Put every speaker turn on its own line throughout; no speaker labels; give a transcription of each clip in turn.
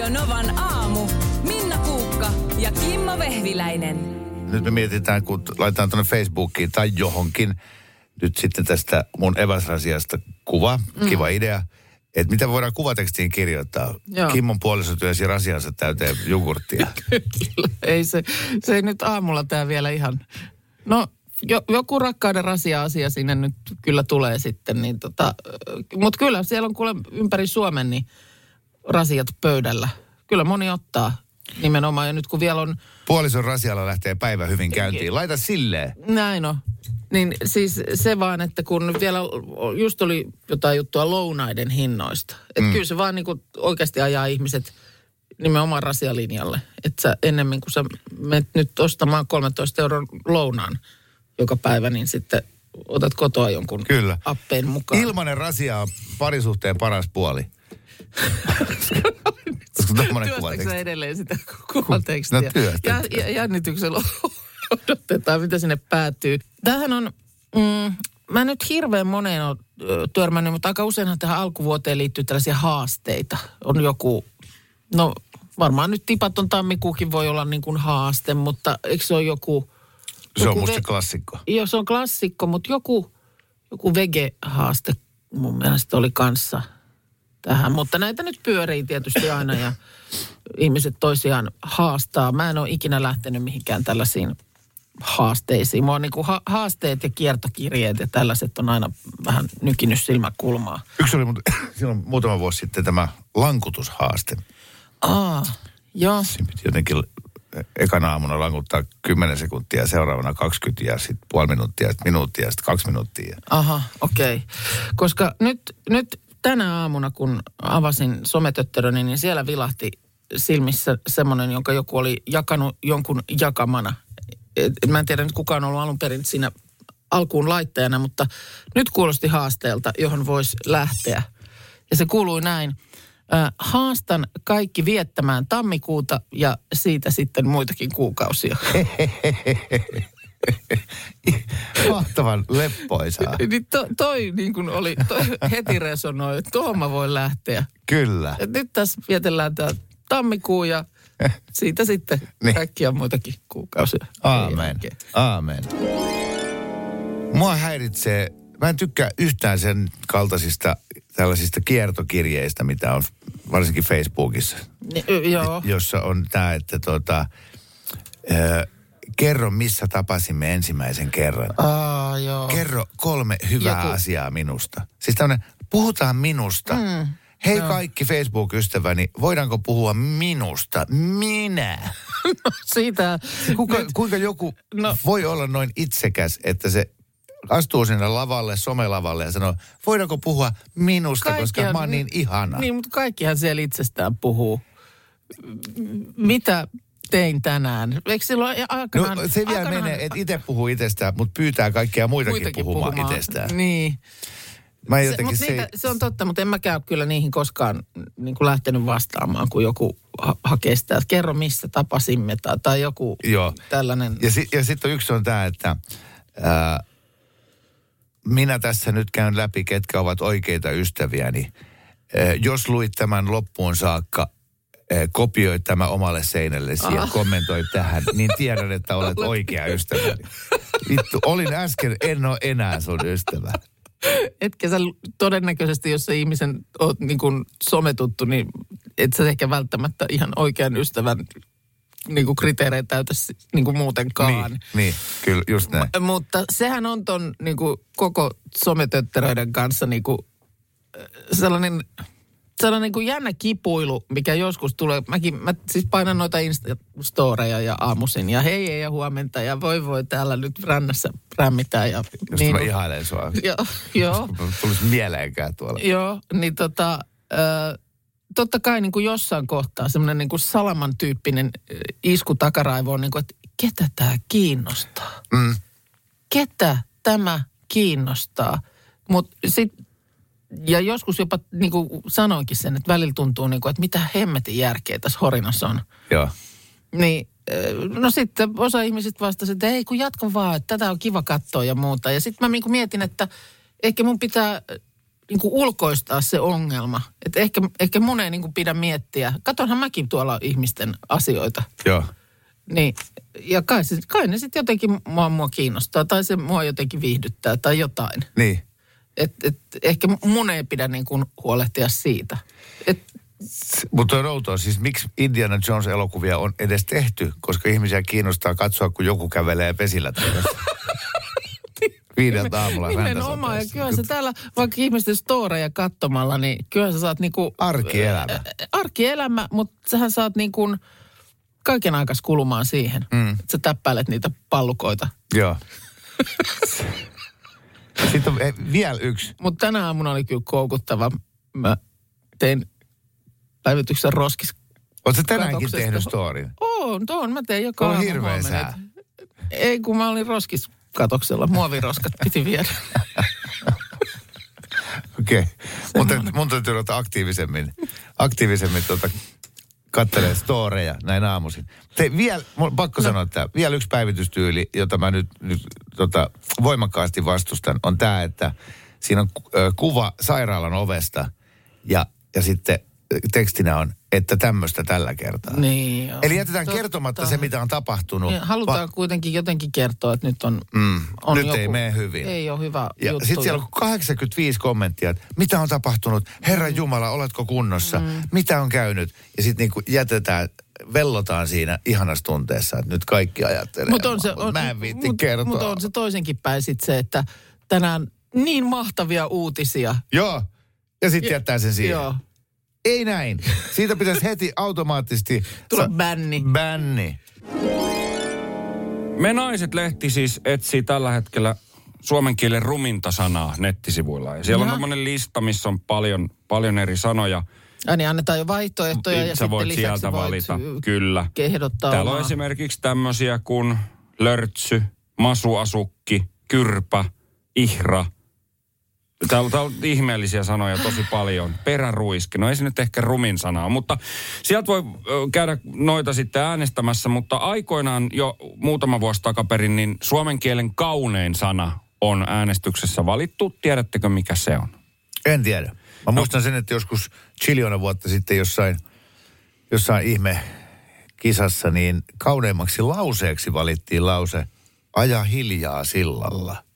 Radio Novan aamu. Minna Kuukka ja Kimmo Vehviläinen.
Nyt me mietitään, kun laitetaan tuonne Facebookiin tai johonkin nyt sitten tästä mun eväsrasiasta kuva, kiva idea. Että mitä voidaan kuvatekstiin kirjoittaa.
Joo.
Kimmon puoliso työnsi rasiansa täyteen jogurttia.
Kyllä, ei se, se ei nyt aamulla tämä vielä ihan... No, jo, joku rakkauden rasia-asia sinne nyt kyllä tulee sitten, niin tota, mutta kyllä siellä on kuule ympäri Suomen niin rasiat pöydällä. Kyllä moni ottaa nimenomaan, ja nyt kun vielä on
Puolison rasialla lähtee päivä hyvin käyntiin. Laita silleen.
näin on, niin siis se vaan, että kun vielä just oli jotain juttua lounaiden hinnoista. Että mm. kyllä se vaan niin oikeasti ajaa ihmiset nimenomaan rasialinjalle. Että sä ennemmin kuin sä menet nyt ostamaan 13 euron lounaan joka päivä, niin sitten otat kotoa jonkun
Kyllä.
appeen mukaan.
Ilmanen rasia on parisuhteen paras puoli.
Työstätkö edelleen sitä kuvatekstiä?
No työstän.
ja, ja, jännityksellä odotetaan, mitä sinne päätyy. Tämähän on, mm, mä nyt hirveän moneen on ö, törmännyt, mutta aika useinhan tähän alkuvuoteen liittyy tällaisia haasteita. On joku, no varmaan nyt tipaton tammikuukin voi olla niin kuin haaste, mutta eikö se ole joku...
Se on
joku
musta
ve-
klassikko.
Joo, se on klassikko, mutta joku, joku vege-haaste mun mielestä oli kanssa tähän. Mutta näitä nyt pyörii tietysti aina ja ihmiset toisiaan haastaa. Mä en ole ikinä lähtenyt mihinkään tällaisiin haasteisiin. Mua on niin kuin ha- haasteet ja kiertokirjeet ja tällaiset on aina vähän nykinyt silmäkulmaa.
Yksi oli silloin muutama vuosi sitten tämä lankutushaaste.
Aa, joo.
Siinä piti jotenkin ekana aamuna lankuttaa 10 sekuntia, seuraavana 20 ja sitten puoli minuuttia, sitten minuuttia ja sitten kaksi minuuttia.
Aha, okei. Okay. Koska nyt, nyt tänä aamuna, kun avasin sometötteröni, niin siellä vilahti silmissä semmoinen, jonka joku oli jakanut jonkun jakamana. Et, mä en tiedä nyt kuka on ollut alun perin siinä alkuun laittajana, mutta nyt kuulosti haasteelta, johon voisi lähteä. Ja se kuului näin. Haastan kaikki viettämään tammikuuta ja siitä sitten muitakin kuukausia.
Mahtavan leppoisaa.
Niin to, toi niin kuin oli, toi heti resonoi, että tuohon mä voin lähteä.
Kyllä.
Et nyt tässä vietellään tämä tammikuu ja siitä sitten
Niin.
niin. kaikkia muitakin kuukausia.
Aamen. Aamen. Mua häiritsee, mä en tykkää yhtään sen kaltaisista tällaisista kiertokirjeistä, mitä on varsinkin Facebookissa,
Ni, y- joo.
jossa on tämä, että tota, ö, kerro missä tapasimme ensimmäisen kerran.
Aa, joo.
Kerro kolme hyvää
Joku-
asiaa minusta. Siis tämmöinen, puhutaan minusta. Mm, Hei
joo.
kaikki Facebook-ystäväni, voidaanko puhua minusta? Minä.
Siitä
Kuka,
nyt,
kuinka joku no.
No.
voi olla noin itsekäs, että se astuu sinne lavalle, somelavalle ja sanoo, voidaanko puhua minusta, koska mä oon niin ihana.
Niin, mutta kaikkihan siellä itsestään puhuu. Mitä tein tänään? Eikö silloin aikanaan...
No se vielä
aikanaan-
menee, että itse puhuu itsestään, mutta pyytää kaikkia muitakin,
muitakin
puhumaan, itsestään.
Niin.
Mä
Se,
jotenkin
mut
se,
niitä, se on totta, mutta en mäkään kyllä niihin koskaan niin kuin lähtenyt vastaamaan, kun joku ha- hakee sitä, että kerro missä tapasimme tai, tai joku
Joo.
tällainen.
Ja, si, ja sitten yksi on tämä, että ää, minä tässä nyt käyn läpi, ketkä ovat oikeita ystäviäni. Ää, jos luit tämän loppuun saakka, ää, kopioit tämä omalle seinällesi ja kommentoi tähän, niin tiedän, että olet oikea ystäväni. Vittu, olin äsken, en ole enää sun ystävä.
Etkä sä todennäköisesti, jos sä ihmisen oot niin kuin sometuttu, niin et sä ehkä välttämättä ihan oikean ystävän niin kuin kriteereitä täytä niin kuin muutenkaan.
Niin, niin, kyllä, just näin.
Mutta sehän on ton niin kuin koko sometötteröiden kanssa niin kuin, sellainen, sellainen niin kuin jännä kipuilu, mikä joskus tulee. Mäkin, mä siis painan noita Insta-storeja ja aamuisin ja hei hei ja huomenta ja voi voi täällä nyt rännässä rämmitään. Ja,
Just niin, mä ihailen sua.
Joo, joo.
Tulisi mieleenkään tuolla.
Joo, niin tota, ö, totta kai niin kuin jossain kohtaa semmoinen niin kuin salaman tyyppinen isku takaraivoon, niin kuin, että ketä tämä kiinnostaa?
Mm.
Ketä tämä kiinnostaa? Mut sit, ja joskus jopa niin kuin sanoinkin sen, että välillä tuntuu, niin kuin, että mitä hemmetin järkeä tässä horinassa on.
Joo.
Niin, no sitten osa ihmisistä vastasi, että ei kun jatka vaan, että tätä on kiva katsoa ja muuta. Ja sitten mä niinku mietin, että ehkä mun pitää niin kuin ulkoistaa se ongelma. Että ehkä, ehkä mun ei niin kuin pidä miettiä. Katonhan mäkin tuolla ihmisten asioita.
Joo.
Niin, ja kai, se, kai ne sitten jotenkin mua, mua kiinnostaa tai se mua jotenkin viihdyttää tai jotain.
Niin.
Et, et, ehkä mun ei pidä niin kuin huolehtia siitä. Et,
Mutta on outoa, siis miksi Indiana Jones-elokuvia on edes tehty, koska ihmisiä kiinnostaa katsoa, kun joku kävelee pesillä takaisin. Viideltä aamulla
nimenomaan, ja kyllä se täällä vaikka ihmisten storeja katsomalla, niin kyllä sä saat niinku...
Arkielämä.
Arkielämä, mutta sähän saat niinku kaiken aikas kulumaan siihen, mm. että sä täppäilet niitä pallukoita.
Joo. Sitten on eh, vielä yksi.
Mutta tänä aamuna oli kyllä koukuttava. Mä tein päivityksen roskis.
Oletko tänäänkin tehnyt storin?
On, tuon mä tein joka
On
aamu
hirveä
huomenna.
sää.
Ei, kun mä olin roskiskatoksella. Muoviroskat piti viedä.
Okei. Okay. Mutta mun täytyy aktiivisemmin, aktiivisemmin tuota, kattelee storeja näin aamuisin. Te, vielä, pakko no. sanoa, että vielä yksi päivitystyyli, jota mä nyt, nyt tota, voimakkaasti vastustan, on tämä, että siinä on kuva sairaalan ovesta ja, ja sitten tekstinä on, että tämmöistä tällä kertaa.
Niin joo.
Eli jätetään
Totta.
kertomatta se, mitä on tapahtunut.
Ja halutaan kuitenkin jotenkin kertoa, että nyt on,
Mm,
on
nyt
joku,
ei mene hyvin.
Ei ole hyvä
Ja
juttu.
sitten siellä on 85 kommenttia, että mitä on tapahtunut? Herra
Mm.
Jumala, oletko kunnossa? Mm. Mitä on käynyt? Ja sitten niinku jätetään, vellotaan siinä ihanassa tunteessa, että nyt kaikki ajattelee.
Mut on se,
Mut
on,
mä en viitti
mut,
kertoa.
Mutta on se toisenkin päin sit se, että tänään niin mahtavia uutisia.
Joo. Ja sitten jättää sen siihen.
Joo.
Ei näin. Siitä pitäisi heti automaattisesti...
Tulla
sa-
bänni.
Bänni.
Me naiset-lehti siis etsii tällä hetkellä suomen kielen ruminta sanaa nettisivuilla. Ja siellä
Jaha.
on tämmöinen lista, missä on paljon, paljon eri sanoja.
Ai niin, annetaan jo vaihtoehtoja ja
Sä
sitten
voit
lisäksi
sieltä
voit
valita, kyllä.
kehdottaa
Täällä on
omaa.
esimerkiksi tämmöisiä kuin lörtsy, masuasukki, kyrpä, ihra. Täällä, täällä on ihmeellisiä sanoja tosi paljon. Peräruiske, no ei se nyt ehkä rumin sanaa, mutta sieltä voi käydä noita sitten äänestämässä, mutta aikoinaan jo muutama vuosi takaperin, niin suomen kielen kaunein sana on äänestyksessä valittu. Tiedättekö mikä se on?
En tiedä. Mä muistan sen, että joskus chiliona vuotta sitten jossain, jossain ihme kisassa, niin kauneimmaksi lauseeksi valittiin lause aja hiljaa sillalla.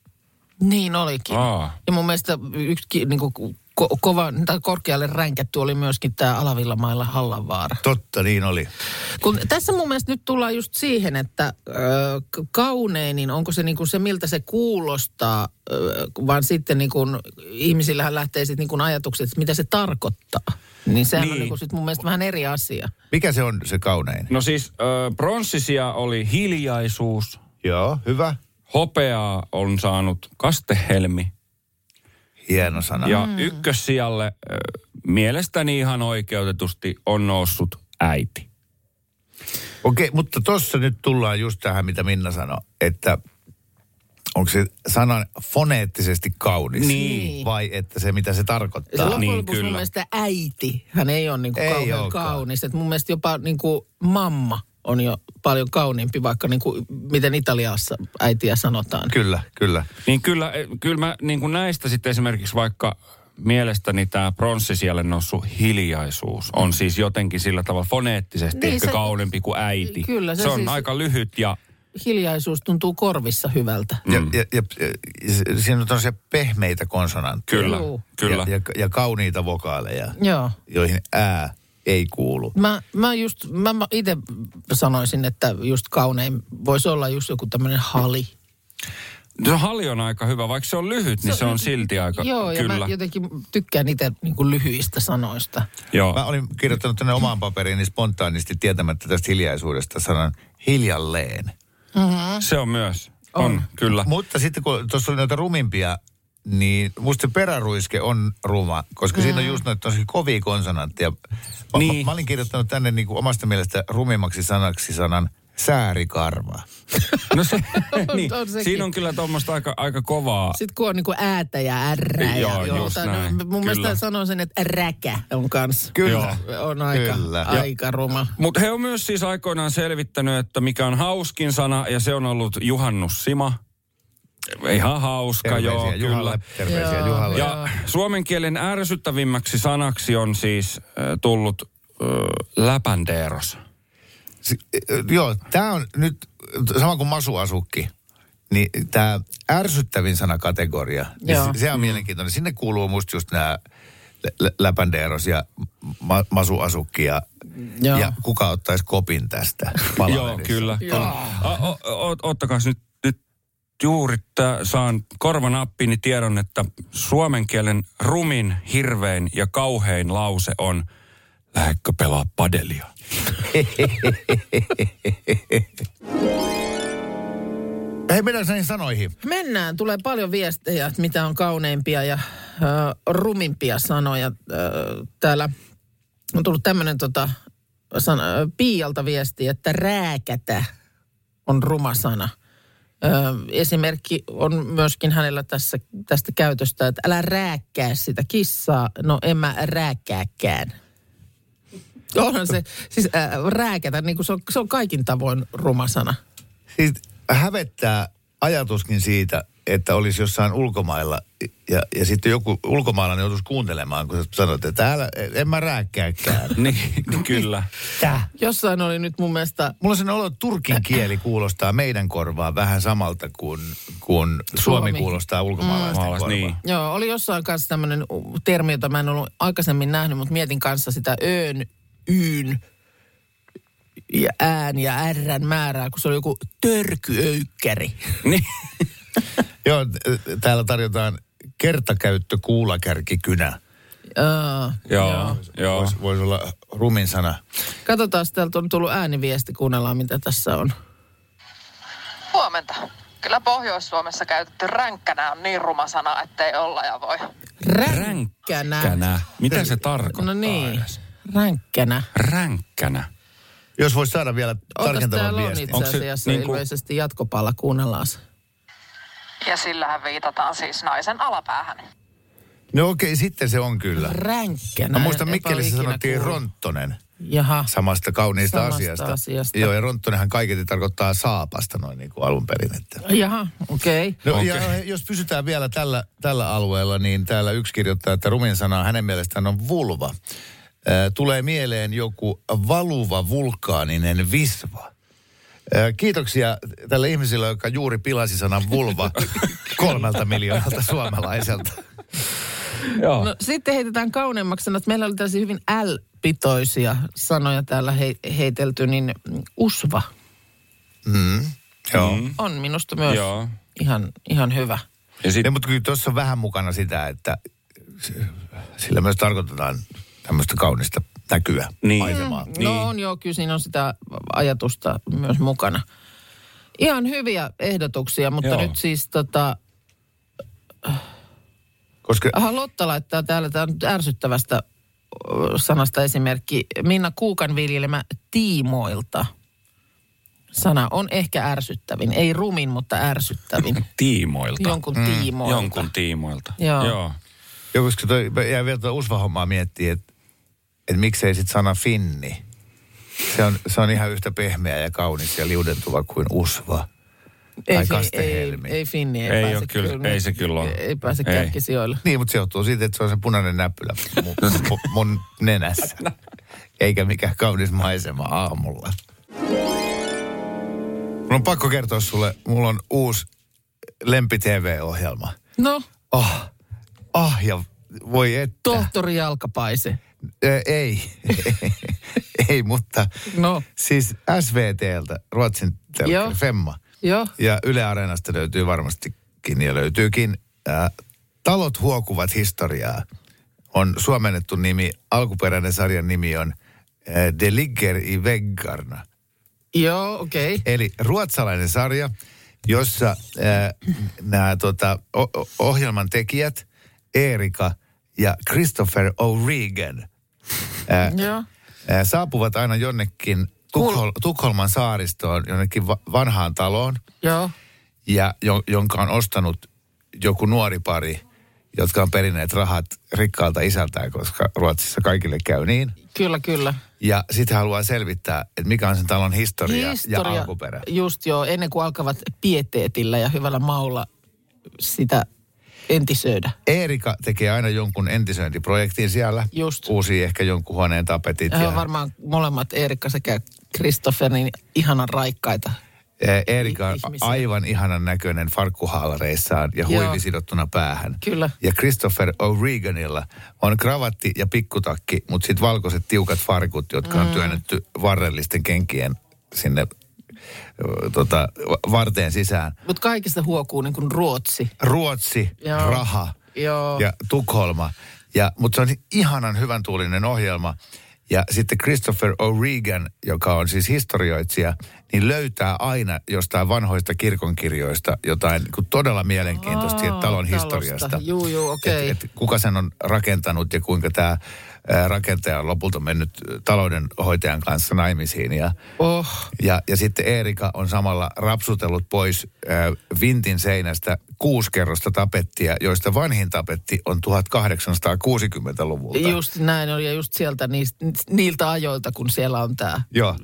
Niin olikin.
Aa.
Ja mun mielestä yksi ki- niinku ko- kova, tai korkealle ränkätty oli myöskin tämä Alavillamailla Hallanvaara.
Totta, niin oli.
Kun tässä mun mielestä nyt tullaan just siihen, että ö, kaunein, niin onko se niinku se, miltä se kuulostaa, ö, vaan sitten niinku, ihmisillähän lähtee sitten niinku ajatukset, että mitä se tarkoittaa. Niin sehän niin. on
Niin.
niinku sit mun mielestä vähän eri asia.
Mikä se on se kaunein?
No siis ö, pronssisia oli hiljaisuus,
Joo, hyvä.
Hopeaa on saanut kastehelmi,
Hieno sana.
Ja mm. ykkössijalle mielestäni ihan oikeutetusti on noussut äiti.
Okei, mutta tuossa nyt tullaan just tähän, mitä Minna sanoi, että onko se sana foneettisesti kaunis
Niin.
vai että se, mitä se
se
tarkoittaa.
loppujen
niin,
lopuksi mun
kyllä.
mielestä äiti, hän ei ole niinku
Ei
kauhean
olekaan.
kaunis. Et mun mielestä jopa niinku mamma on jo paljon kauniimpi, vaikka niinku, miten Italiassa äitiä sanotaan.
Kyllä, kyllä.
Niin kyllä, e, kyllä mä niin kuin näistä sitten esimerkiksi vaikka mielestäni tämä pronssisijalle noussut hiljaisuus on siis jotenkin sillä tavalla foneettisesti
Niin,
ehkä
se-
kauneempi kuin äiti.
Kyllä, se
se on
siis-
aika lyhyt ja
Hiljaisuus tuntuu korvissa hyvältä.
Ja, ja, ja, ja se- siinä on se pehmeitä konsonantteja.
kyllä,
Joo.
kyllä.
Ja, ja, ja kauniita vokaaleja,
Joo.
joihin ää ei kuulu.
Mä, mä just, mä, mä itse sanoisin, että just kaunein voisi olla just joku tämmöinen hali.
Se hali on aika hyvä, vaikka se on lyhyt, niin se on silti aika,
Joo, ja
kyllä.
mä jotenkin tykkään itse niin kuin lyhyistä sanoista.
Joo.
Mä olin kirjoittanut tänne omaan paperiin niin spontaanisti tietämättä tästä hiljaisuudesta sanan hiljalleen.
Se on myös. On, on kyllä.
Mutta sitten kun tuossa oli noita rumimpia, niin musta se peräruiske on ruma, koska mm. siinä on just noita tosi kovia konsonantteja. Mä, niin. Mä, mä olin kirjoittanut tänne niin kuin omasta mielestä rumimmaksi sanaksi sanan säärikarva.
No se, niin,
On
siinä on kyllä tuommoista aika, aika kovaa.
Sitten kun on niin kuin äätä ja ärrää.
Joo,
ja,
just näin,
Mun mielestä
kyllä.
sanon sen, että räkä on kanssa.
Kyllä.
On aika,
Kyllä.
aika ruma.
Mutta he on myös siis aikoinaan selvittänyt, että mikä on hauskin sana, ja se on ollut juhannussima. Ihan hauska,
Terveisiä
joo,
Juhalle.
kyllä.
Terveisiä
Joo.
Juhalle.
Ja suomen kielen ärsyttävimmäksi sanaksi on siis äh, tullut äh, läpändeeros.
Si- joo, tämä on nyt sama kuin masuasukki. Niin tämä ärsyttävin sanakategoria, niin
Joo.
se, se on mielenkiintoinen. Sinne kuuluu musta just nämä läpändeeros ja ma- masuasukki ja,
Joo.
ja kuka ottaisi kopin tästä
Joo, kyllä. A- o- o- Ottakas nyt, nyt juuri tää, saan korvanappiini tiedon, että suomen kielen rumin, hirvein ja kauhein lause on Lähekkö pelaa padelia?
Hei, mennään näihin sanoihin.
Mennään, tulee paljon viestejä, että mitä on kauneimpia ja äh, rumimpia sanoja. Äh, täällä on tullut tämmöinen tota, sana, Piialta viesti, että rääkätä on ruma sana. Esimerkki on myöskin hänellä tässä, tästä käytöstä, että älä rääkkää sitä kissaa. No en mä rääkkääkään. Onhan se, siis äh, rääkätä, niin kuin se, on, se on kaikin tavoin ruma sana.
Siis hävettää ajatuskin siitä, että olisi jossain ulkomailla ja, ja sitten joku ulkomaalainen joutuisi kuuntelemaan, kun sä sanot, että täällä en mä rääkkääkään.
niin, kyllä.
Tää.
Jossain oli nyt mun mielestä
Mulla on sen olo, että turkin kieli kuulostaa meidän korvaan vähän samalta kuin, kuin Suomi,
Suomi.
kuulostaa ulkomaalaisten
Maalais-
korvaan.
niin.
Joo, oli jossain kanssa tämmöinen termi, jota mä en ollut aikaisemmin nähnyt, mutta mietin kanssa sitä öön, yyn ja ään ja ärrän määrää, kun se oli joku törkyöykkäri.
Niin.
Joo, täällä tarjotaan kertakäyttö kuulakärkikynä.
Joo,
Joo, joo.
Voisi vois olla rumin sana.
Katsotaan, täältä on tullut ääniviesti, kuunnellaan mitä tässä on.
Huomenta. Kyllä Pohjois-Suomessa käytetty ränkkänä on niin ruma sana, ettei olla ja voi.
Ränkkänä.
Ränkkänä. Mitä se tarkoittaa
No niin,
edes?
ränkkänä.
Ränkkänä.
Jos voisi saada vielä tarkentavan
täällä on
viestin.
itse
Onko se
asiassa
niinku-
ilmeisesti jatkopalla, kuunnellaan se.
Ja sillähän viitataan siis naisen alapäähän.
No okei, sitten se on kyllä.
Ränkkänä.
Mä muistan Mikkelissä sanottiin
kuullut.
Ronttonen
Jaha.
samasta kauniista
Samasta
asiasta.
asiasta.
Joo, ja Ronttonenhan kaiketi tarkoittaa saapasta noin niin kuin alun perin. Että.
Jaha, okei. Okay.
No,
Okei.
ja jos pysytään vielä tällä, tällä alueella, niin täällä yksi kirjoittaa, että rumin sana hänen mielestään on vulva. Tulee mieleen joku valuva vulkaaninen visva. Kiitoksia tälle ihmiselle, joka juuri pilasi sanan vulva kolmelta miljoonalta suomalaiselta.
Joo.
No sitten heitetään kauneimmaksi sanat. Meillä oli tällaisia hyvin L-pitoisia sanoja täällä he, heitelty, niin usva
Mm, joo. Mm.
on minusta myös
Joo.
ihan, ihan hyvä.
Ja sit,
Ja, mutta kyllä tuossa on vähän mukana sitä, että sillä myös tarkoitetaan tämmöistä kaunista näkyä,
Niin.
maisemaa.
Niin. No on joo, kyllä siinä on sitä ajatusta myös mukana. Ihan hyviä ehdotuksia, mutta
Joo.
nyt siis tota,
Koska
aha, Lotta laittaa täällä, tämä on ärsyttävästä sanasta esimerkki. Minna Kuukan viljelemä tiimoilta. Sana on ehkä ärsyttävin. Ei rumin, mutta ärsyttävin.
tiimoilta.
Jonkun tiimoilta.
Jonkun tiimoilta.
Joo.
Joo.
Ja koska toi, mä jäin vielä tuota usvahommaa miettiä, että et miksei sit sana finni. Se on, se on ihan yhtä pehmeä ja kaunis ja liudentuva kuin usva.
Ei,
Tai
fi- ei,
kastehelmi.
ei Finni, ei,
Ei
pääse
oo kyllä- ei se kyllä ole.
Ei, ei pääse
Ei.
kärkisijoille.
Niin, mutta se johtuu siitä, että se on se punainen näppylä mun, mun, mun nenässä. Eikä mikään kaunis maisema aamulla. Mun on pakko kertoa sulle, mulla on uusi lempi TV-ohjelma.
No,
Oh, oh ja voi että.
tohtori Jalkapaise.
Ö, ei, ei, mutta
No,
siis SVTltä, Ruotsin telkkari, Femma.
joo.
Ja Yle Areenasta löytyy varmastikin ja löytyykin äh, Talot huokuvat historiaa. On suomennettu nimi, alkuperäinen sarjan nimi on äh, De ligger i väggarna.
Joo, okei. Okay.
Eli ruotsalainen sarja, jossa äh, nämä tota, o- ohjelman tekijät, Erika ja Christopher O'Regan,
Joo.
äh, saapuvat aina jonnekin Tukhol- Tukholman saaristoon, jonnekin va- vanhaan taloon,
Joo.
ja jo, jonka on ostanut joku nuori pari, jotka on perineet rahat rikkaalta isältään, koska Ruotsissa kaikille käy niin.
Kyllä, kyllä.
Ja sitten haluaa selvittää, että mikä on sen talon historia, ja alkuperä.
Just joo, ennen kuin alkavat pieteetillä ja hyvällä maulla sitä entisöidä.
Erika tekee aina jonkun entisöintiprojektin siellä.
Just.
Uusi ehkä jonkun huoneen tapetit. Ja,
on varmaan molemmat Erikka sekä Christopher niin ihanan raikkaita.
eh, Erika on
ihmisiä.
aivan ihanan näköinen farkkuhaalareissaan ja
Joo.
huivi sidottuna päähän.
Kyllä.
Ja Christopher O'Reganilla on kravatti ja pikkutakki, mutta sitten valkoiset tiukat farkut, jotka
Mm.
on työnnetty varrellisten kenkien sinne tota, va- varteen sisään.
Mutta kaikista huokuu niin kuin Ruotsi.
Ruotsi,
Joo.
raha
Joo.
ja Tukholma. Ja, mutta se on ihanan hyvän tuulinen ohjelma. Ja sitten Christopher O'Regan, joka on siis historioitsija, niin löytää aina jostain vanhoista kirkonkirjoista jotain niin kuin todella mielenkiintoista
Aa,
talon
talosta.
historiasta.
Juu, juu, okei.
Et, et kuka sen on rakentanut ja kuinka tämä rakentaja on lopulta mennyt taloudenhoitajan kanssa naimisiin. Ja,
Oh.
ja, ja sitten Erika on samalla rapsutellut pois äh, vintin seinästä kuusi kerrosta tapettia, joista vanhin tapetti on 1860-luvulta.
Just näin on ja just sieltä niistä, niiltä ajoilta, kun siellä on tämä
Joo.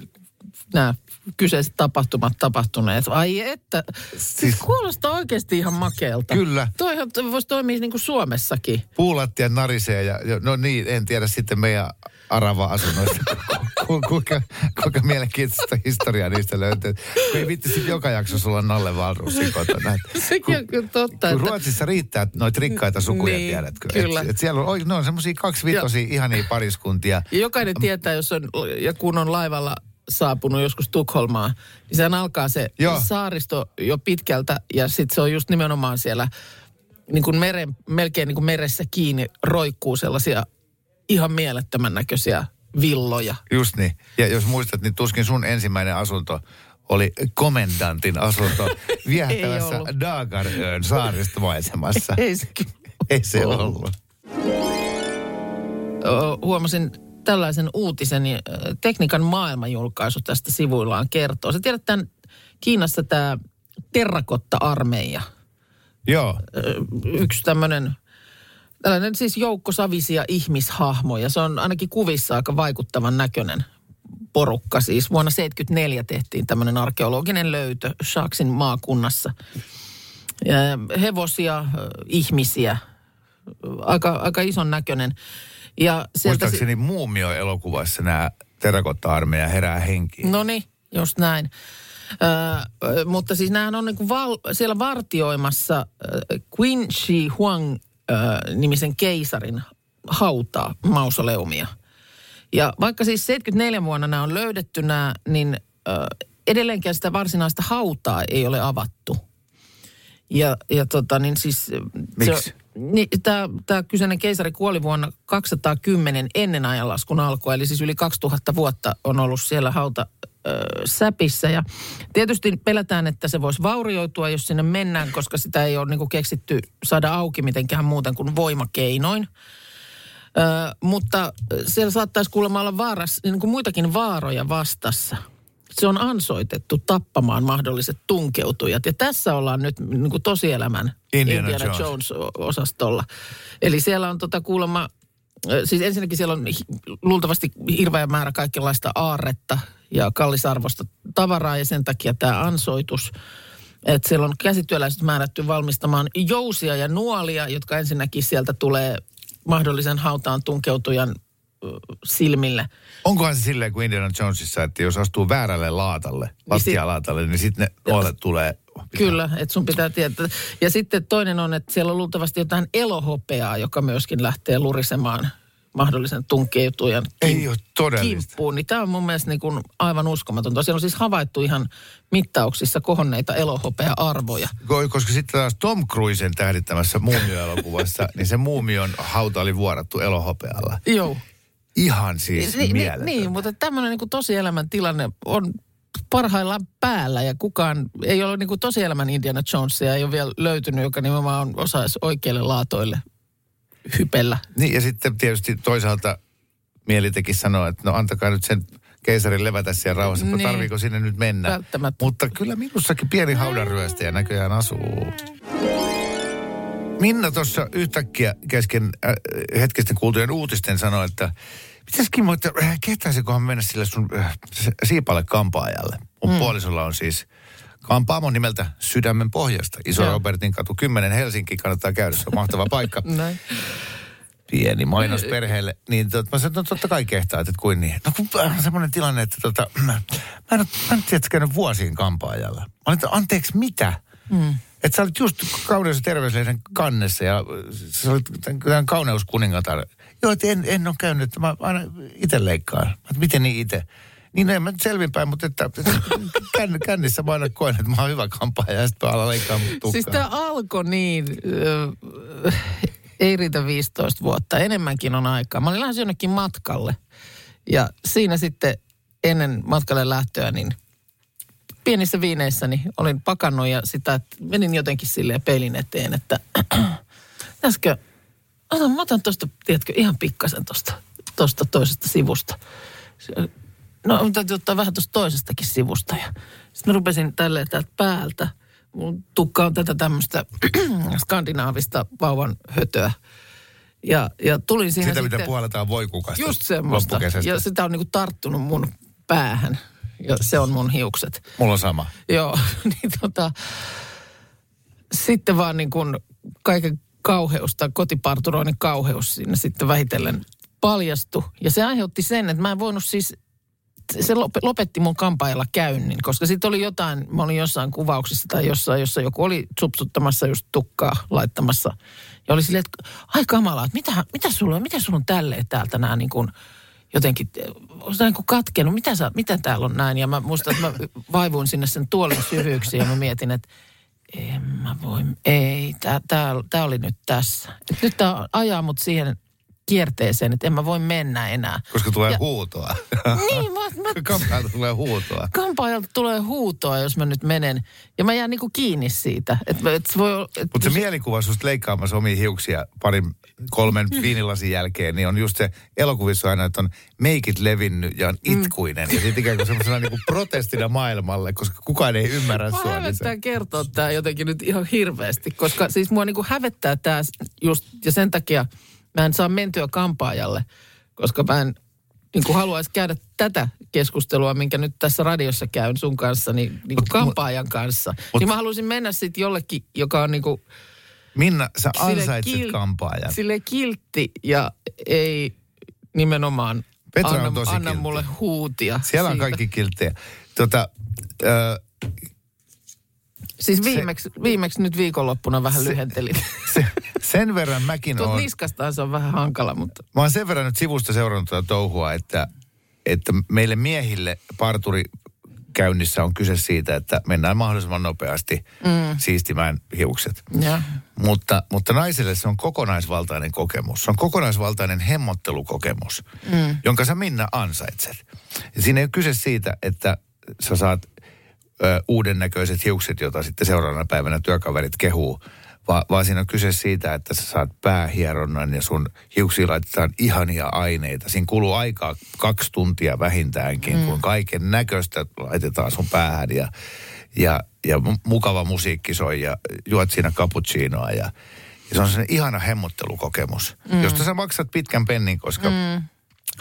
Nämä kyseiset tapahtumat tapahtuneet. Ai että, siis kuulostaa oikeasti ihan makeelta.
Kyllä.
Toihan voisi toimia niin kuin Suomessakin.
Puulattiat narisee ja, no niin, en tiedä sitten meidän Arava-asunnoista, ku, kuinka, kuinka mielenkiintoista historiaa niistä löytyy. Kun ei vitti sitten joka jaksossa olla Nalle Valrussin kotona.
Sekin on kyllä totta.
Kun
Että,
Ruotsissa riittää noita rikkaita sukuja,
Niin,
tiedätkö?
kyllä.
Et, et siellä on, on semmoisia kaksivitosia ihania pariskuntia.
jokainen tietää, jos on, ja kun on laivalla saapunut joskus Tukholmaan, niin sehän alkaa se
Joo.
saaristo jo pitkältä ja sitten se on just nimenomaan siellä niin kuin meren, melkein niin kuin meressä kiinni roikkuu sellaisia ihan mielettömän näköisiä villoja.
Just niin. Ja jos muistat, niin tuskin sun ensimmäinen asunto oli komendantin asunto viehättävässä
ollut.
Dagarön saaristomaisemassa.
Ei se
Ei se
ollut.
ollut.
Huomasin tällaisen uutisen, niin, tekniikan maailmanjulkaisu tästä sivuillaan kertoo. Sä tiedät tämän Kiinassa tämä terrakotta-armeija.
Joo.
Yksi tämmöinen, tällainen siis joukko savisia ihmishahmoja. Se on ainakin kuvissa aika vaikuttavan näköinen porukka. Siis vuonna 1974 tehtiin tämmöinen arkeologinen löytö Shaxin maakunnassa. Hevosia, ihmisiä, aika, aika ison näköinen. Ja sieltä, si-
Muistaakseni Muumio-elokuvassa nämä terakotta-armeija herää henkiin.
No niin, just näin. Ö, mutta siis nämähän on niinku val, siellä vartioimassa ö, Qin Shi Huang ö, nimisen keisarin hautaa, mausoleumia. Ja vaikka siis 74 vuonna nämä on löydetty nämä, niin ö, edelleenkään sitä varsinaista hautaa ei ole avattu. Ja, ja tota niin siis...
Miksi?
Se, niin, tämä, kyseinen keisari kuoli vuonna 210 ennen ajanlaskun alkua, eli siis yli 2000 vuotta on ollut siellä hauta säpissä. Ja tietysti pelätään, että se voisi vaurioitua, jos sinne mennään, koska sitä ei ole niin keksitty saada auki mitenkään muuten kuin voimakeinoin. Ö, mutta siellä saattaisi kuulemma olla vaaras, niin kuin muitakin vaaroja vastassa. Se on ansoitettu tappamaan mahdolliset tunkeutujat. Ja tässä ollaan nyt niin kuin tosielämän
Indiana
Indiana
Jones.
Jones-osastolla. Eli siellä on tota kuulemma, siis ensinnäkin siellä on luultavasti hirveä määrä kaikenlaista aarretta ja kallisarvosta tavaraa ja sen takia tämä ansoitus. Että siellä on käsityöläiset määrätty valmistamaan jousia ja nuolia, jotka ensinnäkin sieltä tulee mahdollisen hautaan tunkeutujan silmille.
Onkohan se silleen kuin Indiana Jonesissa, että jos astuu väärälle laatalle, lattialaatalle, niin sitten ne nuolet tulee.
Kyllä, että sun pitää tietää. Ja sitten toinen on, että siellä on luultavasti jotain elohopeaa, joka myöskin lähtee lurisemaan mahdollisen tunkeutujan
Ei ole todellista.
kimppuun. Niin tämä on mun mielestä niin kuin aivan uskomatonta. Siellä on siis havaittu ihan mittauksissa kohonneita elohopea-arvoja.
Ko- Koska sitten taas Tom Cruisen tähdittämässä muumio-elokuvassa, niin se muumion hauta oli vuorattu elohopealla.
Joo.
Ihan siis
Ni- ni-
mieletöntä.
niin, mutta tämmöinen niin tosielämän tilanne on parhaillaan päällä ja kukaan, ei ole niin kuin tosielämän Indiana Jonesia, ei ole vielä löytynyt, joka nimenomaan osaisi oikeille laatoille hypellä.
Niin, ja sitten tietysti toisaalta mieli teki sanoa, että no antakaa nyt sen keisarin levätä siellä rauhassa, niin.
Niin.
tarviiko sinne nyt mennä.
Välttämättä.
Mutta kyllä minussakin pieni haudanryöstäjä näköjään asuu. Minna tuossa yhtäkkiä kesken äh, hetkisten kuultujen uutisten sanoi, että mitäs Kimmo, että äh, kehtäisikohan mennä sille sun äh, siipalle kampaajalle? Mun mm. puolisolla on siis kampaamon nimeltä Sydämen pohjasta. Iso
Joo.
Robertin katu 10 Helsinki kannattaa käydä, se on mahtava paikka.
Näin.
Pieni mainos perheelle. Niin tot, mä sanoin, no totta kai kehtaat, että kuin niin. No kun äh, on semmoinen tilanne, että tota, mä, en ole, mä en tiedä, käynyt vuosiin kampaajalla. Mä olin, että anteeksi, mitä? Mm. Että sä olit just kauneus- terveyslehden kannessa ja sä olit tämän, kauneuskuningatar. Joo, että en, en ole käynyt, että mä aina itse leikkaan. Mä, miten niin itse? Niin en mä nyt selvinpäin, mutta että, että känn, kännissä mä aina koen, että mä oon hyvä kampaaja ja sitten mä alan leikkaa mun tukkaa.
Siis tämä alkoi niin, äh, ei riitä 15 vuotta, enemmänkin on aikaa. Mä olin lähes jonnekin matkalle ja siinä sitten ennen matkalle lähtöä niin pienissä viineissäni olin pakannut ja sitä, että menin jotenkin silleen peilin eteen, että pitäisikö, otan, mä otan tuosta, tiedätkö, ihan pikkasen tuosta tosta toisesta sivusta. No, mun täytyy ottaa vähän tuosta toisestakin sivusta. Ja sitten mä rupesin tälleen täältä päältä. Mun tukka on tätä tämmöistä skandinaavista vauvan hötöä. Ja, ja tulin siinä
Sitä,
sitten...
mitä puoletaan voikukasta
Just semmoista. Ja sitä on niinku tarttunut mun päähän. Ja se on mun hiukset.
Mulla on sama.
Joo, niin tota, sitten vaan niin kuin kaiken kauheus tai kotiparturoinnin kauheus siinä sitten vähitellen paljastui. Ja se aiheutti sen, että mä en voinut siis, se lop- lopetti mun kampaajalla käynnin, koska sitten oli jotain, mä olin jossain kuvauksissa tai jossain, jossa joku oli supsuttamassa just tukkaa laittamassa. Ja oli silleen, että ai kamalaa, että mitä, mitä sulla on, mitä sulla on tälleen täältä nämä niin kuin, jotenkin, on niin katkenut, mitä, sä, mitä täällä on näin? Ja mä muistan, että mä vaivuin sinne sen tuolin syvyyksiin ja mä mietin, että en mä voi, ei, tää, tää, tää oli nyt tässä. Nyt tää ajaa mut siihen kierteeseen, että en mä voi mennä enää.
Koska tulee
Ja-
huutoa.
Niin, mä, mä
Kampaajalta tulee huutoa.
kampaajalta tulee huutoa, jos mä nyt menen. Ja mä jään niinku kiinni siitä. Et se voi, et,
Mutta se mielikuva susta leikkaamassa omia hiuksia parin, kolmen viinilasin jälkeen, niin on just se elokuvissa aina, että on meikit levinnyt ja on
Mm.
itkuinen. Ja sitten ikään kuin semmoisena niin kuin protestina maailmalle, koska kukaan ei ymmärrä sua. Niin
hävettää
se,
kertoa tämä jotenkin nyt ihan hirveästi, koska siis mua niinku hävettää tämä just, ja sen takia mä en saa mentyä kampaajalle, koska mä en niinku haluaisi käydä tätä keskustelua, minkä nyt tässä radiossa käyn sun kanssa, niin niinku
Mut-
kampaajan kanssa.
mut-
niin mä haluaisin mennä sitten jollekin, joka on niinku
Minna, sä ansaitset
kil-
kampaajan.
sille kiltti ja ei nimenomaan
Petra on
anna,
tosi
anna
kiltti.
mulle huutia.
Siellä on
siitä.
kaikki kilttejä. Tota, ö,
Siis viimeksi, viimeksi nyt viikonloppuna vähän lyhentelin.
se, sen verran mäkin
Tuot
olen...
niskastaan se on vähän hankala, mutta...
Mä oon sen verran nyt sivusta seurannut tätä touhua, että, että meille miehille parturi käynnissä on kyse siitä, että mennään mahdollisimman nopeasti mm. siistimään hiukset.
Ja.
Mutta, mutta naiselle se on kokonaisvaltainen kokemus. Se on kokonaisvaltainen hemmottelukokemus, mm. jonka sä Minna ansaitset. Ja siinä ei ole kyse siitä, että sä saat ö, uuden näköiset hiukset, joita sitten seuraavana päivänä työkaverit kehuu, Va, vaan siinä on kyse siitä, että sä saat päähieronnan ja sun hiuksiin laitetaan ihania aineita. Siinä kuluu aikaa kaksi tuntia vähintäänkin, mm. kun kaiken näköistä laitetaan sun päähän ja, ja, ja mu- mukava musiikki soi ja juot siinä cappuccinoa ja, ja se on sellainen ihana hemmottelukokemus, mm. josta sä maksat pitkän pennin, koska, mm.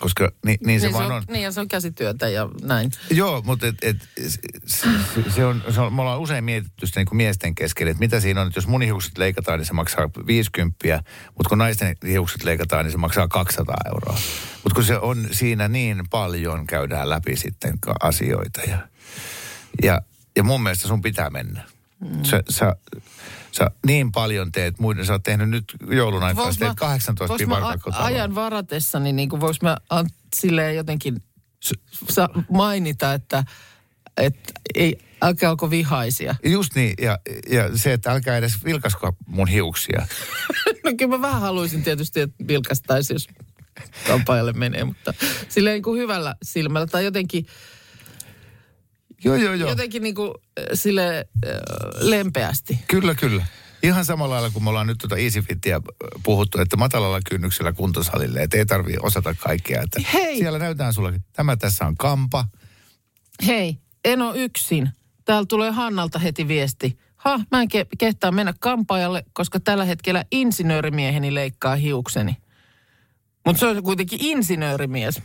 Koska ni, niin se
niin,
vaan
se
on.
on, niin ja se on käsityötä ja näin.
Joo, mutta et, et, se, se on, se on, me ollaan usein mietitty sitä niin kuin miesten kesken, että mitä siinä on, että jos mun hiukset leikataan, niin se maksaa 50, mutta kun naisten hiukset leikataan, niin se maksaa 200 euroa. Mutta kun se on siinä niin paljon, käydään läpi sitten asioita ja, ja, ja mun mielestä sun pitää mennä. Mm. Sä, sä, sä niin paljon teet muiden, sä oot tehnyt nyt joulun aikaa,
Vois
sä teet 18
vois mä a- ajan varatessani, niin kuin vois mä an, silleen jotenkin sa, mainita, että, että ei, älkää olko vihaisia.
Just niin, ja, ja se, että älkää edes vilkasko mun hiuksia.
No kyllä mä vähän haluaisin tietysti, että vilkastaisi, jos kampaajalle menee, mutta silleen niin kuin hyvällä silmällä tai jotenkin,
Joo, joo, joo.
jotenkin niin kuin sille lempeästi.
Kyllä, kyllä. Ihan samalla lailla kuin me ollaan nyt tuota EasyFitia puhuttu, että matalalla kynnyksellä kuntosalille, että ei tarvii osata kaikkea. Että
Hei!
Siellä näytetään sulle, tämä tässä on kampa.
Hei, en ole yksin. Täällä tulee Hannalta heti viesti. Ha, mä en ke- kehtaa mennä kampaajalle, koska tällä hetkellä insinöörimieheni leikkaa hiukseni. Mutta se on kuitenkin insinöörimies.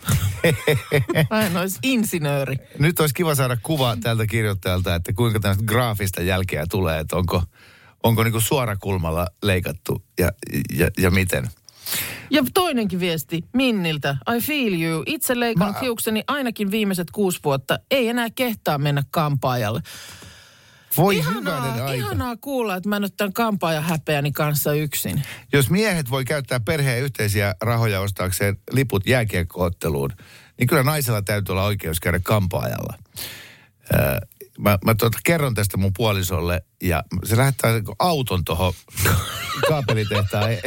Mä en olisi insinööri.
Nyt olisi kiva saada kuva tältä kirjoittajalta, että kuinka tämmöistä graafista jälkeä tulee, että onko, onko niinku suorakulmalla leikattu ja, ja, ja miten.
Ja toinenkin viesti Minniltä. I feel you. Itse leikannut
Mä-
hiukseni ainakin viimeiset kuusi vuotta. Ei enää kehtaa mennä kampaajalle.
Voi
Ihanaa, ihanaa kuulla, että mä nyt tämän kampaajan häpeäni kanssa yksin.
Jos miehet voi käyttää perheen yhteisiä rahoja ostaakseen liput jääkiekkootteluun, niin kyllä naisella täytyy olla oikeus käydä kampaajalla. Öö, mä mä tuota, kerron tästä mun puolisolle ja se lähettää auton tuohon kaapelitehtaan. e-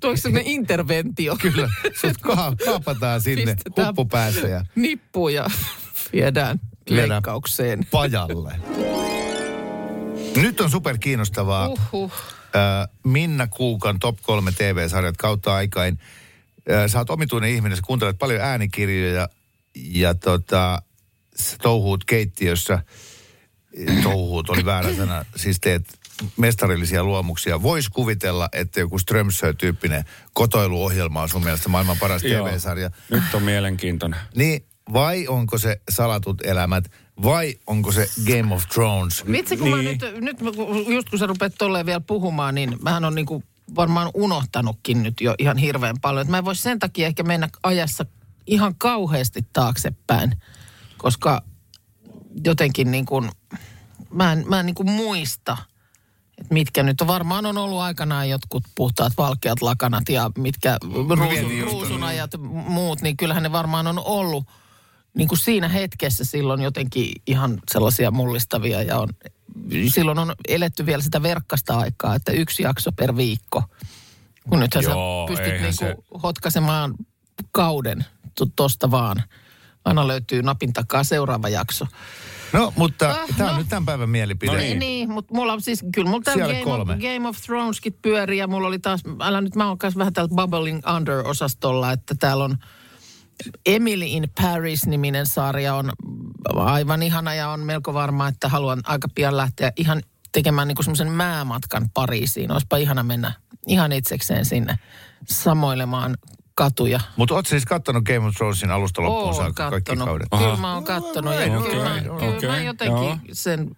Tuoiko sellainen interventio?
Kyllä, sut ka- kaapataan sinne
Pistetään
huppu päässä ja
Nippu ja viedään
Viedään.
leikkaukseen.
pajalle. Nyt on super kiinnostavaa.
Uhuh.
Minna Kuukan Top 3 TV-sarjat kautta aikain. Sä oot omituinen ihminen, sä kuuntelet paljon äänikirjoja ja tota, sä touhuut keittiössä. Touhuut oli väärä sana. Siis teet mestarillisia luomuksia. Vois kuvitella, että joku Strömsö-tyyppinen kotoiluohjelma on sun mielestä maailman paras
Joo.
TV-sarja.
Nyt on mielenkiintoinen.
Niin, vai onko se salatut elämät, vai onko se Game of Thrones?
Vitsi, kun
Niin.
mä nyt, nyt just kun sä rupeat tolleen vielä puhumaan, niin mähän on niinku varmaan unohtanutkin nyt jo ihan hirveän paljon. Et mä en voi sen takia ehkä mennä ajassa ihan kauheasti taaksepäin, koska jotenkin niin kuin, mä en, mä en niin kuin muista, että mitkä nyt on. Varmaan on ollut aikanaan jotkut puhtaat valkeat lakanat ja mitkä ruusun, ruusunajat muut, niin kyllähän ne varmaan on ollut niin kuin siinä hetkessä silloin jotenkin ihan sellaisia mullistavia ja on, silloin on eletty vielä sitä verkkasta aikaa, että yksi jakso per viikko. Kun nythän
Joo,
sä pystyt niinku
se-
hotkaisemaan kauden tu- tosta vaan. Aina löytyy napin takaa seuraava jakso.
No, mutta
Ah,
tämä on
no.
nyt tämän päivän mielipide.
No
Niin, niin mutta mulla on siis, kyllä mulla
Siellä
Game of. Game of Throneskin pyörii ja mulla oli taas, älä nyt, mä oon kanssa vähän täällä Bubbling Under-osastolla, että täällä on Emily in Paris-niminen sarja on aivan ihana ja on melko varma, että haluan aika pian lähteä ihan tekemään niin semmoisen määmatkan Pariisiin. Olisipa ihana mennä ihan itsekseen sinne samoilemaan katuja.
Mutta oot siis kattonut Game of Thronesin alusta loppuun
Oon
saakka kaikki
kattonut.
kaudet?
Kyllä mä oon kattonut. Ja
Right,
kyllä,
right,
mä, kyllä
okei,
mä jotenkin
joo.
sen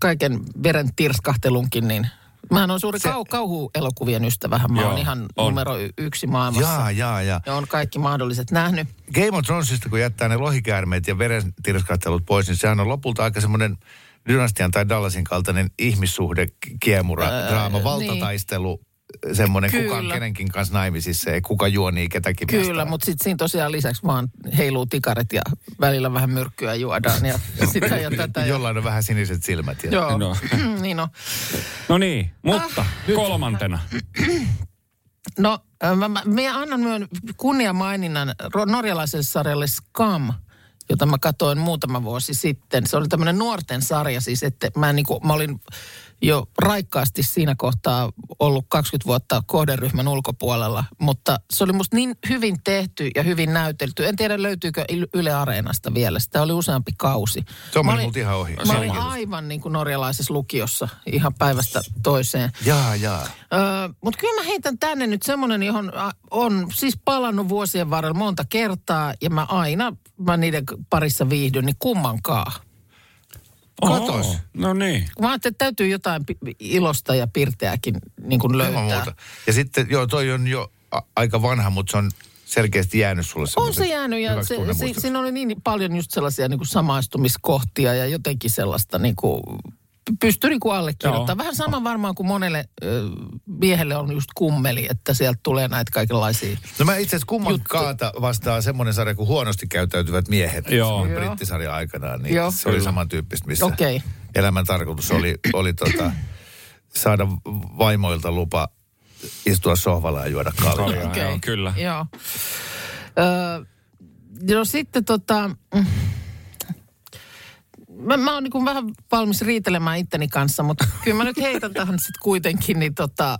kaiken veren tirskahtelunkin, niin Mähän on suuri
Se-
kau- kauhuelokuvien ystävähän. Mä
Joo,
oon ihan
on.
numero y- yksi maailmassa.
Jaa, jaa, jaa.
Ja on kaikki mahdolliset nähnyt.
Game of Thronesista, kun jättää ne lohikäärmeet ja verentirskahtelut pois, niin sehän on lopulta aika semmoinen Dynastian tai Dallasin kaltainen ihmissuhde, kiemura,
Ää,
draama, valtataistelu, semmoinen kuka on
Kyllä.
kenenkin kanssa naimisissa ja kuka juonii ketäkin
Kyllä,
vastaan.
mutta sitten siinä tosiaan lisäksi vaan heiluu tikaret ja välillä vähän myrkkyä juodaan ja sitä ja tätä. Ja...
Jollain on vähän siniset silmät. Ja...
Joo,
No.
niin no.
No niin, mutta
Ah,
kolmantena.
No, mä, mä, mä annan myön kunniamaininnan norjalaiselle sarjalle Scam, jota mä katsoin muutama vuosi sitten. Se oli tämmöinen nuorten sarja siis, että mä, niin kuin, mä olin jo raikkaasti siinä kohtaa ollut 20 vuotta kohderyhmän ulkopuolella, mutta se oli musta niin hyvin tehty ja hyvin näytelty. En tiedä löytyykö Yle Areenasta vielä, sitä oli useampi kausi.
Se on mennyt ihan ohi.
Mä olin aivan niin kuin norjalaisessa lukiossa ihan päivästä toiseen.
Jaa, jaa.
Öö, Mutta kyllä mä heitän tänne nyt semmoinen, johon on siis palannut vuosien varrella monta kertaa ja mä aina mä niiden parissa viihdyn, niin kummankaan.
Katos.
No niin.
Mä ajattelin, että täytyy jotain illosta ja pirteäkin niin kuin
Ilman
löytää.
muuta. Ja sitten, joo, toi on jo aika vanha, mutta se on selkeästi jäänyt sulle
On se jäänyt ja se, si,
tunnemuistoksi.
siinä oli niin paljon just sellaisia niin kuin samaistumiskohtia ja jotenkin sellaista niin kuin, pystyi niin kuin allekirjoittamaan. Vähän sama varmaan kuin monelle ö, miehelle on just kummeli, että sieltä tulee näitä kaikenlaisia.
No mä itse asiassa kumman kaata vastaan semmoinen sarja kuin huonosti käyttäytyvät miehet.
Joo.
Joo.
brittisarja aikanaan, niin
Joo.
se oli samantyyppistä, missä
Okei.
elämän tarkoitus oli, oli tota, saada vaimoilta lupa istua sohvalla ja juoda kaljaa.
Okei.
joo, kyllä.
Joo. Öö, no sitten tota... mm, Mä, mä oon niin vähän valmis riitelemään itteni kanssa, mutta kyllä mä nyt heitän tähän sitten kuitenkin niin tota,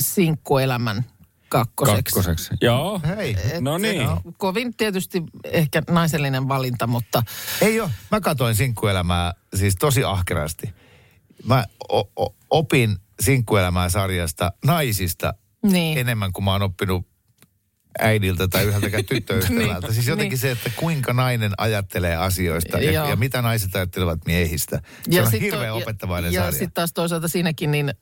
sinkkuelämän kakkoseksi.
Kakkoseksi. Joo.
Hei,
Et
No niin.
se- Kovin tietysti ehkä naisellinen valinta, mutta
ei ole. Mä katoin sinkkuelämää siis tosi ahkerasti. Mä o- o- opin sinkkuelämää sarjasta naisista
niin.
enemmän kuin mä oon oppinut äidiltä tai yhdeltäkään tyttöystävältä.
Niin,
siis jotenkin
niin.
se, että kuinka nainen ajattelee asioista ja,
Joo.
ja mitä naiset ajattelevat miehistä. Se on
sit
hirveän
to-
opettavainen
ja,
sarja.
Ja sitten taas toisaalta siinäkin niin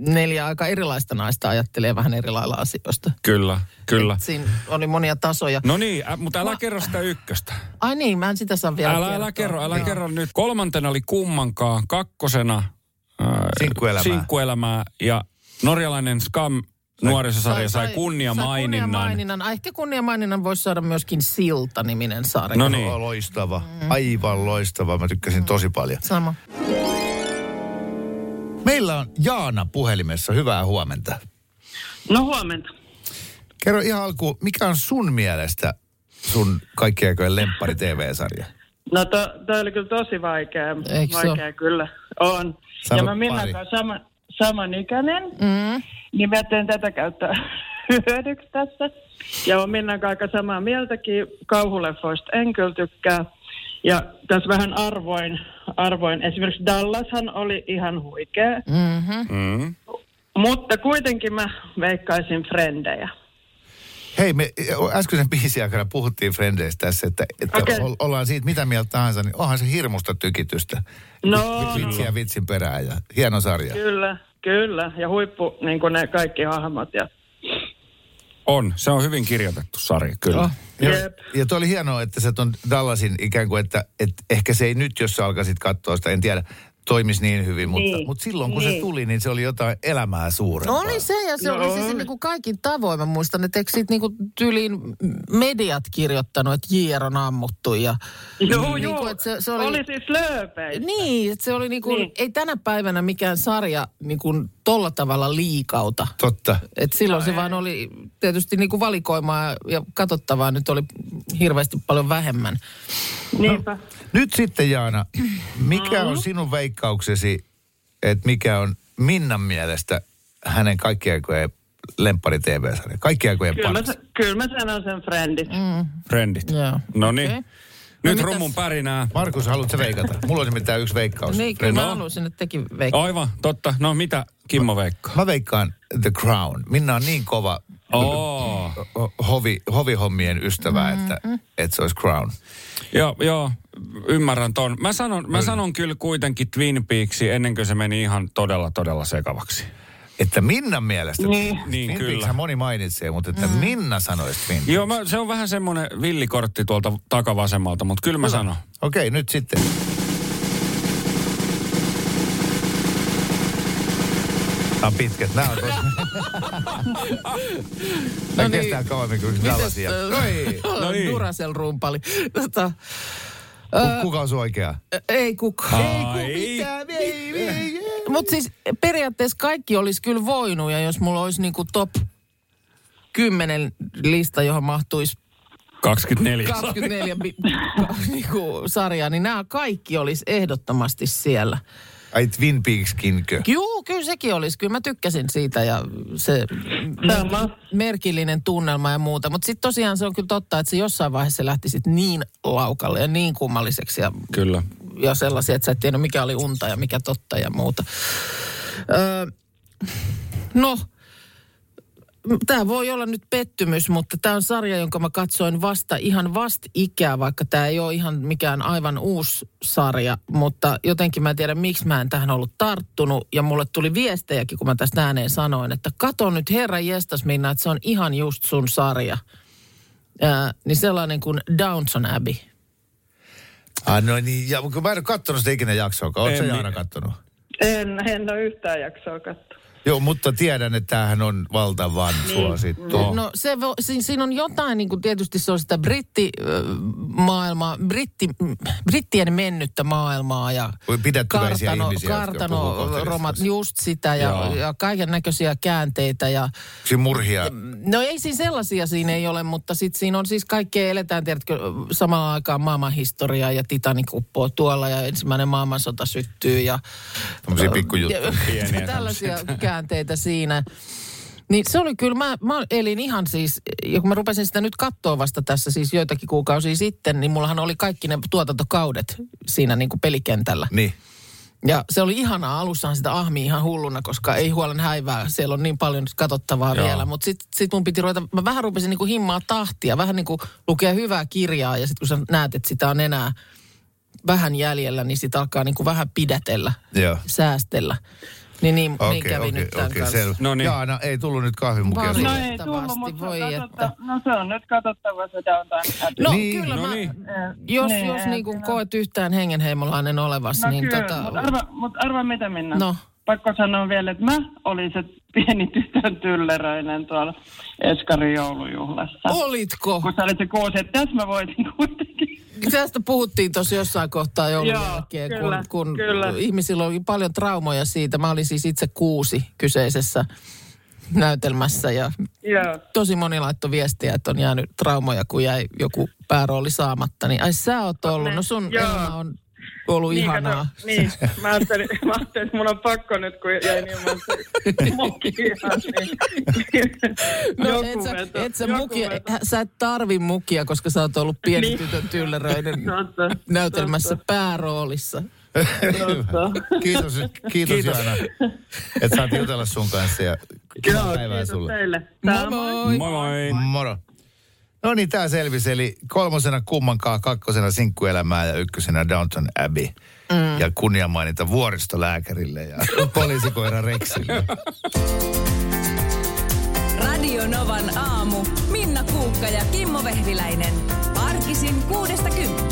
neljä aika erilaista naista ajattelee vähän eri lailla asioista.
Kyllä, kyllä.
Et Siinä oli monia tasoja.
No niin, ä, mutta älä kerro sitä ykköstä.
Ai niin, mä en sitä saa vielä
Älä, älä kerro, älä
Joo.
kerro nyt. Kolmantena oli kummankaan, kakkosena ää,
Sinkkuelämää.
sinkkuelämää ja norjalainen Skam nuorisosarja sai,
sai
kunniamaininnan.
kunniamaininnan. Ah, Ehkä kunniamaininnan voisi saada myöskin Silta-niminen sarja.
No niin.
Loistava. Aivan loistava. Mä tykkäsin tosi paljon.
Sama.
Meillä on Jaana puhelimessa. Hyvää huomenta.
No huomenta.
Kerro ihan alkuun, mikä on sun mielestä sun kaikkien aikojen lemppari TV-sarja?
No to, toi oli kyllä tosi vaikea.
Eikö se
vaikea kyllä. On.
Sano
ja mä Minnan kanssa sama, samanikäinen,
Mm.
niin mä teen tätä käyttää hyödyksi tässä. Ja on Minnan kanssa aika samaa mieltäkin. Kauhuleffoista en kyllä tykkää. Ja tässä vähän arvoin, arvoin. Esimerkiksi Dallashan oli ihan huikea.
Mm-hmm.
Mm.
Mutta kuitenkin mä veikkaisin frendejä.
Hei, me äskeisen biisin aikana puhuttiin Frendeistä tässä, että, että okay. ollaan siitä mitä mieltä tahansa, niin onhan se hirmusta tykitystä.
No,
Vi- Vitsiä vitsin perään ja hieno sarja.
kyllä, kyllä. Ja huippu, niin kuin ne kaikki hahmot. Ja,
On, se on hyvin kirjoitettu sarja, kyllä.
Oh.
Ja, ja toi oli hienoa, että sä ton Dallasin ikään kuin, että, että ehkä se ei nyt, jos sä alkaisit katsoa sitä, en tiedä, toimisi niin hyvin, mutta,
Niin.
mutta silloin kun se
Niin.
tuli, niin se oli jotain elämää suurempaa.
Oli se ja se
No
oli siis niin kuin kaikin tavoin. Mä muistan, että eikö siitä niin kuin tyyliin mediat kirjoittanut, että Jier on ammuttu ja...
Joo,
Niin
joo.
kuin, että se- se oli-
oli... siis lööpeistä.
Niin, että se oli niin kuin,
Niin.
ei tänä päivänä mikään sarja niin kuin tolla tavalla liikauta.
Totta.
Et silloin se vaan oli tietysti niin kuin valikoimaa ja katsottavaa nyt oli hirveästi paljon vähemmän.
Niinpä.
Nyt sitten Jaana, mikä
Mm.
on sinun veikkauksesi, että mikä on Minnan mielestä hänen kaikkien aikojen lemppari TV-sarja? Kaikkien aikojen
Kyllä mä,
paras.
sa- kyllä mä sanon sen friendit. Mm.
Friendit.
Joo.
No niin.
Okei.
Nyt
No
rummun
mitäs?
pärinää.
Markus, haluatko veikata? Mulla olisi mitään yksi veikkaus.
Niin, kyllä mä haluaisin, että tekin veikkaa.
Aivan, totta. No mitä Kimmo veikkaa?
Mä veikkaan The Crown. Minna on niin kova
Oo.
ho- hovi, hovihommien ystävä, että, että se olisi Crown.
Joo, joo, ymmärrän ton. Mä sanon, mä sanon kyllä kuitenkin Twin Peaksi ennen kuin se meni ihan todella, todella sekavaksi.
Että Minnan mielestä,
Niin.
Niin,
Twin
kyllä.
Moni mainitsee, mutta että Minna sanoisi Twin Peaks.
Joo, mä, se on vähän semmoinen villikortti tuolta takavasemmalta, mutta kyllä mä sanon.
Okei, nyt sitten. Nämä on pitkät. Nämä on tosi... Nämä
niin.
kestää kauemmin kuin tällaisia.
äh.
No niin.
Duracell-rumpali. Tota,
Ku- Kuka on sun oikea?
ei kukaan.
Ai.
Mutta siis periaatteessa kaikki olisi kyllä voinut, ja jos mulla olisi niinku top 10 lista, johon mahtuisi
24.
24 bi- niinku sarjaa, niin nämä kaikki olisi ehdottomasti siellä.
Ai Twin Peakskinkö?
Juu, kyllä sekin olisi. Kyllä mä tykkäsin siitä ja se
Sama.
merkillinen tunnelma ja muuta. Mutta sitten tosiaan se on kyllä totta, että se jossain vaiheessa lähti sit niin laukalle ja niin kummalliseksi ja,
Kyllä.
ja sellaisia, että sä et tiennyt mikä oli unta ja mikä totta ja muuta. Öö, no, tämä voi olla nyt pettymys, mutta tämä on sarja, jonka mä katsoin vasta ihan vast ikää, vaikka tämä ei ole ihan mikään aivan uusi sarja, mutta jotenkin mä en tiedä, miksi mä en tähän ollut tarttunut. Ja mulle tuli viestejäkin, kun mä tästä ääneen sanoin, että kato nyt herra jestas Minna, että se on ihan just sun sarja. Ää, niin sellainen kuin Downton Abbey.
Ah, no niin, ja kun mä en ole kattonut sitä ikinä jaksoa. Oletko Jaana kattonut?
En, en ole yhtään jaksoa katsoa.
Joo, mutta tiedän, että tämähän on valtavan suosittu.
No.
No se vo, si, siinä on jotain, niin kuin tietysti se on sitä brittimaailmaa, britti, brittien mennyttä maailmaa ja
Pidättyväisiä
kartano,
ihmisiä,
kartano romat, just sitä ja,
Joo.
ja kaiken näköisiä käänteitä ja
Siinä murhia.
no ei siinä sellaisia siinä ei ole, mutta sitten siinä on siis kaikkea eletään, tiedätkö, samalla aikaan maailmanhistoriaa ja Titanic uppoo tuolla ja ensimmäinen maailmansota syttyy ja
Tämmöisiä pikkujuttuja.
tällaisia käänteitä siinä. Niin se oli kyllä, mä, mä elin ihan siis, ja kun mä rupesin sitä nyt katsoa vasta tässä siis joitakin kuukausia sitten, niin mullahan oli kaikki ne tuotantokaudet siinä niin kuin pelikentällä.
Niin.
Ja se oli ihanaa, alussahan sitä ahmi ihan hulluna, koska ei huolen häivää, siellä on niin paljon katsottavaa
Joo.
vielä. Mutta sitten sit mun piti ruveta, mä vähän rupesin niinku himmaa tahtia, vähän niin kuin lukea hyvää kirjaa ja sitten kun sä näet, että sitä on enää vähän jäljellä, niin sit alkaa niinku vähän pidätellä,
Joo.
säästellä. Niin, niin,
Okei,
niin kävi
okei,
nyt tämän
okei,
kanssa.
selvä.
No niin.
Jaana, ei tullut nyt kahvimukia.
Vaan-
sulle.
No ei tullut, mutta
voi
katsotta,
että.
no se on nyt katsottava se Downtown Abbey.
No
Niin,
kyllä
no
mä,
niin.
Jos,
niin,
jos niin kuin
siinä-
koet yhtään hengenheimolainen olevas,
No
niin
kyllä,
tota...
mutta arva, mut arva mitä Minna.
No.
Pakko sanoa vielä, että mä olin se pieni tytön tylleröinen tuolla Eskarin joulujuhlassa.
Olitko?
Kun sä olit se kuusi, että tässä mä voitin kuitenkin.
Tästä puhuttiin tuossa jossain kohtaa joulun
Joo,
jälkeen,
kyllä,
kun, kun
kyllä.
ihmisillä oli paljon traumoja siitä. Mä olin siis itse kuusi kyseisessä näytelmässä ja
Joo.
tosi moni laittoi viestiä, että on jäänyt traumoja, kun jäi joku päärooli saamatta. Niin ai sä oot ollut, no sun
Joo.
elämä on ollut
Niin,
ihanaa.
kato, niin, mä ajattelin, mä ajattelin, että mun on pakko nyt, kun jäi niin monta mukia, niin
No
joku
et sä,
veto,
et sä, mukia,
veto.
sä et tarvi mukia, koska sä oot ollut pieni
Niin.
tytön tylleröinen
Totta,
näytelmässä pääroolissa.
totta.
Kiitos, kiitos,
Kiitos.
Jaana, että saat jutella sun kanssa ja
Joo,
päivää
kiitos
sulle.
teille.
Moi moi!
Moi moi.
Moro. No niin, tää selvisi. Eli kolmosena kummankaan, kakkosena sinkkuelämää ja ykkösenä Downton Abbey. Mm. Ja kunniamaininta vuoristolääkärille ja poliisikoira Rexille.
Radio Novan aamu. Minna Kuukka ja Kimmo Vehviläinen. Arkisin kuudesta kymppiin.